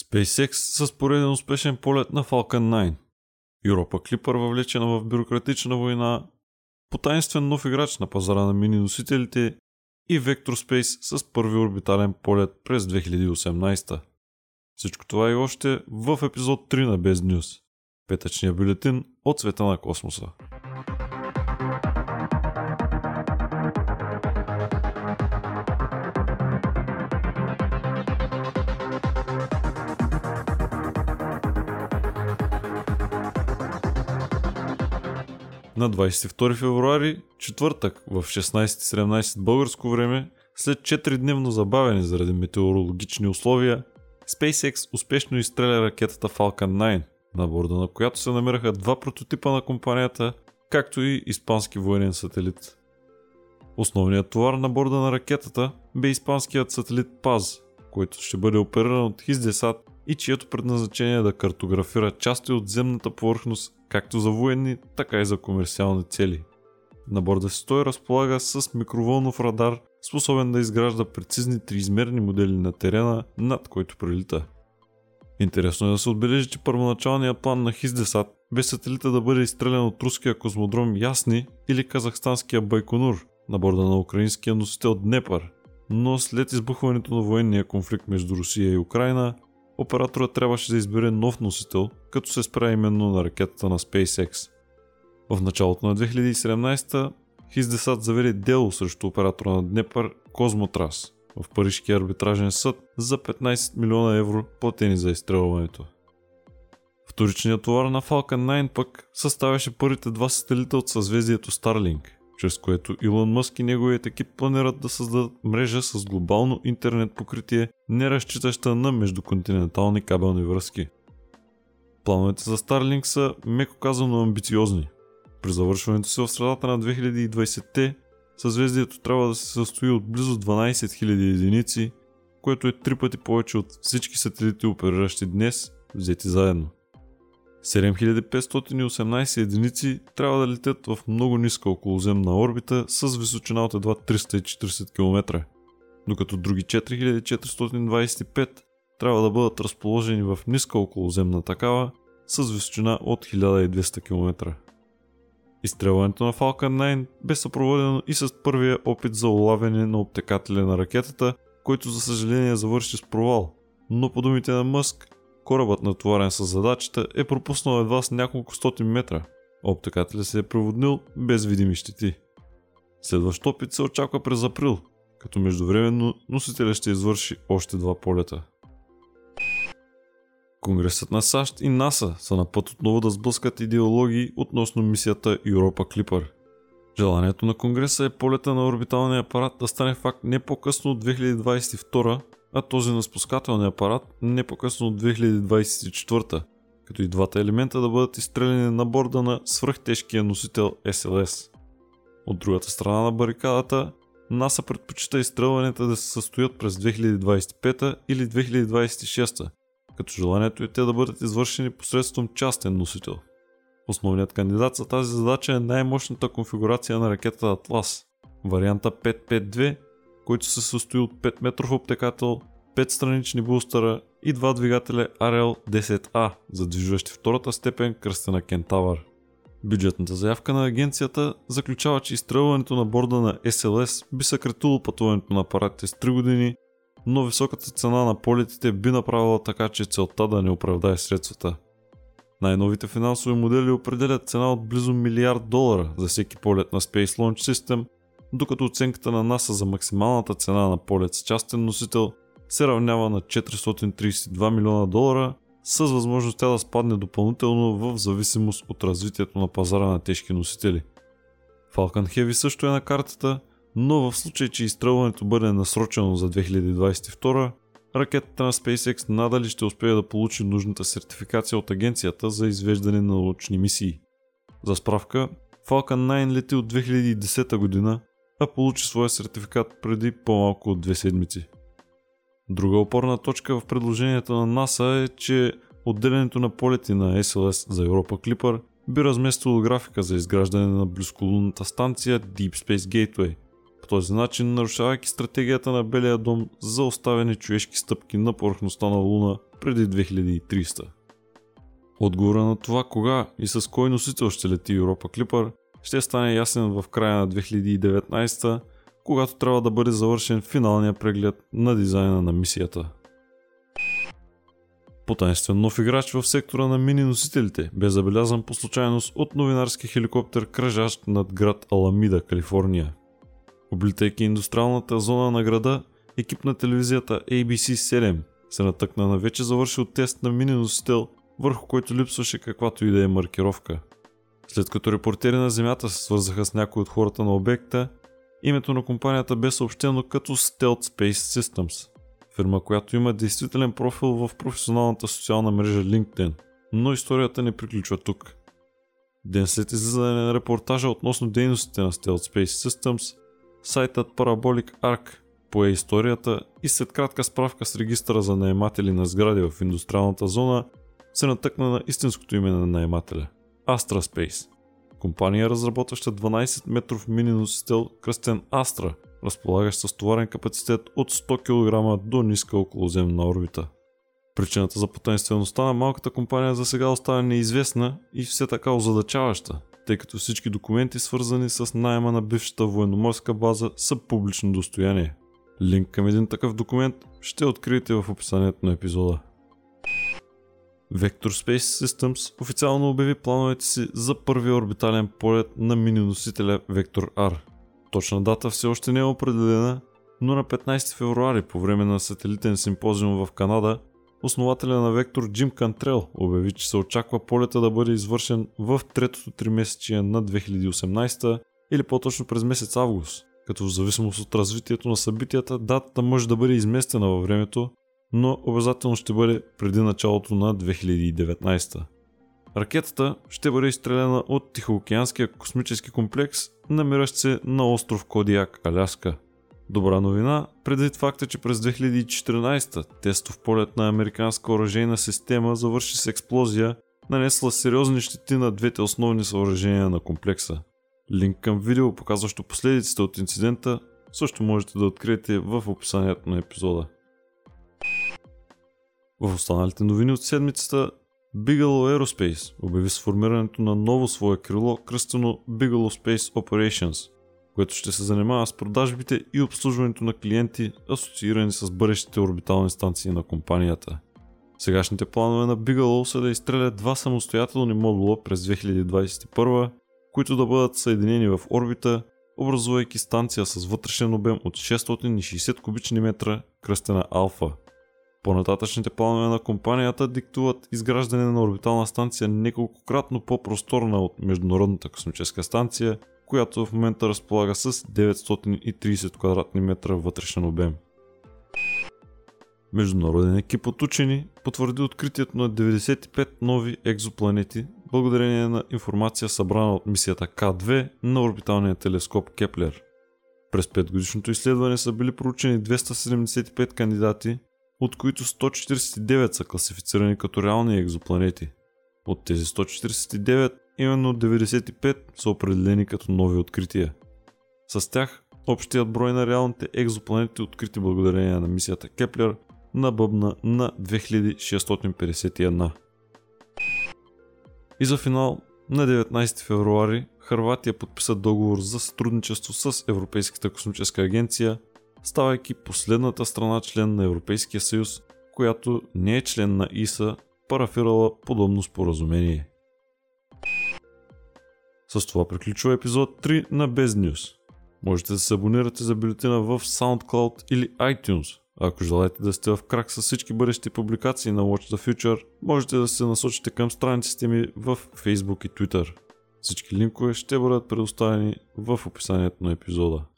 SpaceX с пореден успешен полет на Falcon 9. Европа Клипър въвлечена в бюрократична война, потайнствен нов играч на пазара на мини носителите и Vector Space с първи орбитален полет през 2018. Всичко това и още в епизод 3 на Без News. Петъчния бюлетин от света на космоса. На 22 февруари, четвъртък в 16.17 българско време, след 4-дневно забавяне заради метеорологични условия, SpaceX успешно изстреля ракетата Falcon 9, на борда на която се намираха два прототипа на компанията, както и испански военен сателит. Основният товар на борда на ракетата бе испанският сателит Paz, който ще бъде опериран от Хиздесат и чието предназначение е да картографира части от земната повърхност както за военни, така и за комерциални цели. На борда си той разполага с микровълнов радар, способен да изгражда прецизни триизмерни модели на терена, над който прилита. Интересно е да се отбележи, че първоначалният план на Хиздесат бе сателита да бъде изстрелян от руския космодром Ясни или казахстанския Байконур на борда на украинския носител Днепър, но след избухването на военния конфликт между Русия и Украина, операторът трябваше да избере нов носител, като се спря именно на ракетата на SpaceX. В началото на 2017 Хиздесат заведе дело срещу оператора на Днепър Козмотрас в Парижкия арбитражен съд за 15 милиона евро платени за изстрелването. Вторичният товар на Falcon 9 пък съставяше първите два сателита от съзвездието Starlink – чрез което Илон Мъск и неговият екип планират да създадат мрежа с глобално интернет покритие, не разчитаща на междуконтинентални кабелни връзки. Плановете за Starlink са, меко казано, амбициозни. При завършването си в средата на 2020-те, съзвездието трябва да се състои от близо 12 000 единици, което е три пъти повече от всички сателити опериращи днес, взети заедно. 7518 единици трябва да летят в много ниска околоземна орбита с височина от едва 340 км, докато други 4425 трябва да бъдат разположени в ниска околоземна такава с височина от 1200 км. Изстрелването на Falcon 9 бе съпроводено и с първия опит за улавяне на обтекателя на ракетата, който за съжаление завърши с провал. Но по думите на Мъск, Корабът натоварен с задачата е пропуснал едва с няколко стоти метра. Обтекателя се е проводнил без видими щети. Следващ опит се очаква през април, като междувременно носителя ще извърши още два полета. Конгресът на САЩ и НАСА са на път отново да сблъскат идеологии относно мисията Европа Клипър. Желанието на Конгреса е полета на орбиталния апарат да стане факт не по-късно от 2022, а този на спускателния апарат не по-късно от 2024, като и двата елемента да бъдат изстреляни на борда на свръхтежкия носител SLS. От другата страна на барикадата, НАСА предпочита изстрелванията да се състоят през 2025 или 2026, като желанието е те да бъдат извършени посредством частен носител. Основният кандидат за тази задача е най-мощната конфигурация на ракетата Atlas, варианта 552 който се състои от 5 метров обтекател, 5 странични бустера и два двигателя RL-10A, задвижващи втората степен кръста на Кентавър. Бюджетната заявка на агенцията заключава, че изстрелването на борда на SLS би съкратило пътуването на апаратите с 3 години, но високата цена на полетите би направила така, че целта да не оправдае средствата. Най-новите финансови модели определят цена от близо милиард долара за всеки полет на Space Launch System – докато оценката на НАСА за максималната цена на полет с частен носител се равнява на 432 милиона долара с възможност тя да спадне допълнително в зависимост от развитието на пазара на тежки носители. Falcon Heavy също е на картата, но в случай, че изстрелването бъде насрочено за 2022, ракетата на SpaceX надали ще успее да получи нужната сертификация от агенцията за извеждане на научни мисии. За справка, Falcon 9 лети от 2010 година а получи своя сертификат преди по-малко от две седмици. Друга опорна точка в предложението на НАСА е, че отделянето на полети на SLS за Европа Клипър би разместило графика за изграждане на близколунната станция Deep Space Gateway, този начин нарушавайки стратегията на Белия дом за оставени човешки стъпки на повърхността на Луна преди 2300. Отговора на това кога и с кой носител ще лети Европа Клипър ще стане ясен в края на 2019, когато трябва да бъде завършен финалния преглед на дизайна на мисията. Потенствен нов играч в сектора на мини носителите бе забелязан по случайност от новинарски хеликоптер кръжащ над град Аламида, Калифорния. Облитайки индустриалната зона на града, екип на телевизията ABC7 се натъкна на вече завършил тест на мини носител, върху който липсваше каквато и да е маркировка. След като репортери на Земята се свързаха с някои от хората на обекта, името на компанията бе съобщено като Stealth Space Systems – фирма, която има действителен профил в професионалната социална мрежа LinkedIn. Но историята не приключва тук. Ден след излизане на репортажа относно дейностите на Stealth Space Systems, сайтът Parabolic Arc пое историята и след кратка справка с регистъра за наематели на сгради в индустриалната зона се натъкна на истинското име на наемателя – Astra Space. Компания разработваща 12 метров мини носител кръстен Astra – разполагащ с товарен капацитет от 100 кг до ниска околоземна орбита. Причината за потенциалността на малката компания за сега остава неизвестна и все така озадачаваща, тъй като всички документи свързани с найема на бившата военноморска база са публично достояние. Линк към един такъв документ ще откриете в описанието на епизода. Vector Space Systems официално обяви плановете си за първия орбитален полет на мини носителя Vector R – Точна дата все още не е определена, но на 15 февруари по време на сателитен симпозиум в Канада, основателя на Вектор Джим Кантрел обяви, че се очаква полета да бъде извършен в третото три месечие на 2018 или по-точно през месец август, като в зависимост от развитието на събитията датата може да бъде изместена във времето, но обязателно ще бъде преди началото на 2019. Ракетата ще бъде изстреляна от Тихоокеанския космически комплекс, намиращ се на остров Кодиак, Аляска. Добра новина, предвид факта, че през 2014 тестов полет на американска оръжейна система завърши с експлозия, нанесла сериозни щети на двете основни съоръжения на комплекса. Линк към видео, показващо последиците от инцидента, също можете да откриете в описанието на епизода. В останалите новини от седмицата Bigelow Aerospace обяви сформирането на ново свое крило, кръстено Bigelow Space Operations, което ще се занимава с продажбите и обслужването на клиенти, асоциирани с бъдещите орбитални станции на компанията. Сегашните планове на Bigelow са да изстрелят два самостоятелни модула през 2021, които да бъдат съединени в орбита, образувайки станция с вътрешен обем от 660 кубични метра, кръстена Алфа – по-нататъчните планове на компанията диктуват изграждане на орбитална станция неколкократно по-просторна от Международната космическа станция, която в момента разполага с 930 квадратни метра вътрешен обем. Международен екип от учени потвърди откритието на 95 нови екзопланети благодарение на информация събрана от мисията К2 на орбиталния телескоп Кеплер. През 5 годишното изследване са били проучени 275 кандидати, от които 149 са класифицирани като реални екзопланети. От тези 149, именно 95 са определени като нови открития. С тях, общият брой на реалните екзопланети, открити благодарение на мисията Кеплер, набъбна на 2651. И за финал, на 19 февруари Харватия подписа договор за сътрудничество с Европейската космическа агенция ставайки последната страна член на Европейския съюз, която не е член на ИСА, парафирала подобно споразумение. С това приключва епизод 3 на Bez News. Можете да се абонирате за бюлетина в SoundCloud или iTunes. Ако желаете да сте в крак с всички бъдещи публикации на Watch the Future, можете да се насочите към страниците ми в Facebook и Twitter. Всички линкове ще бъдат предоставени в описанието на епизода.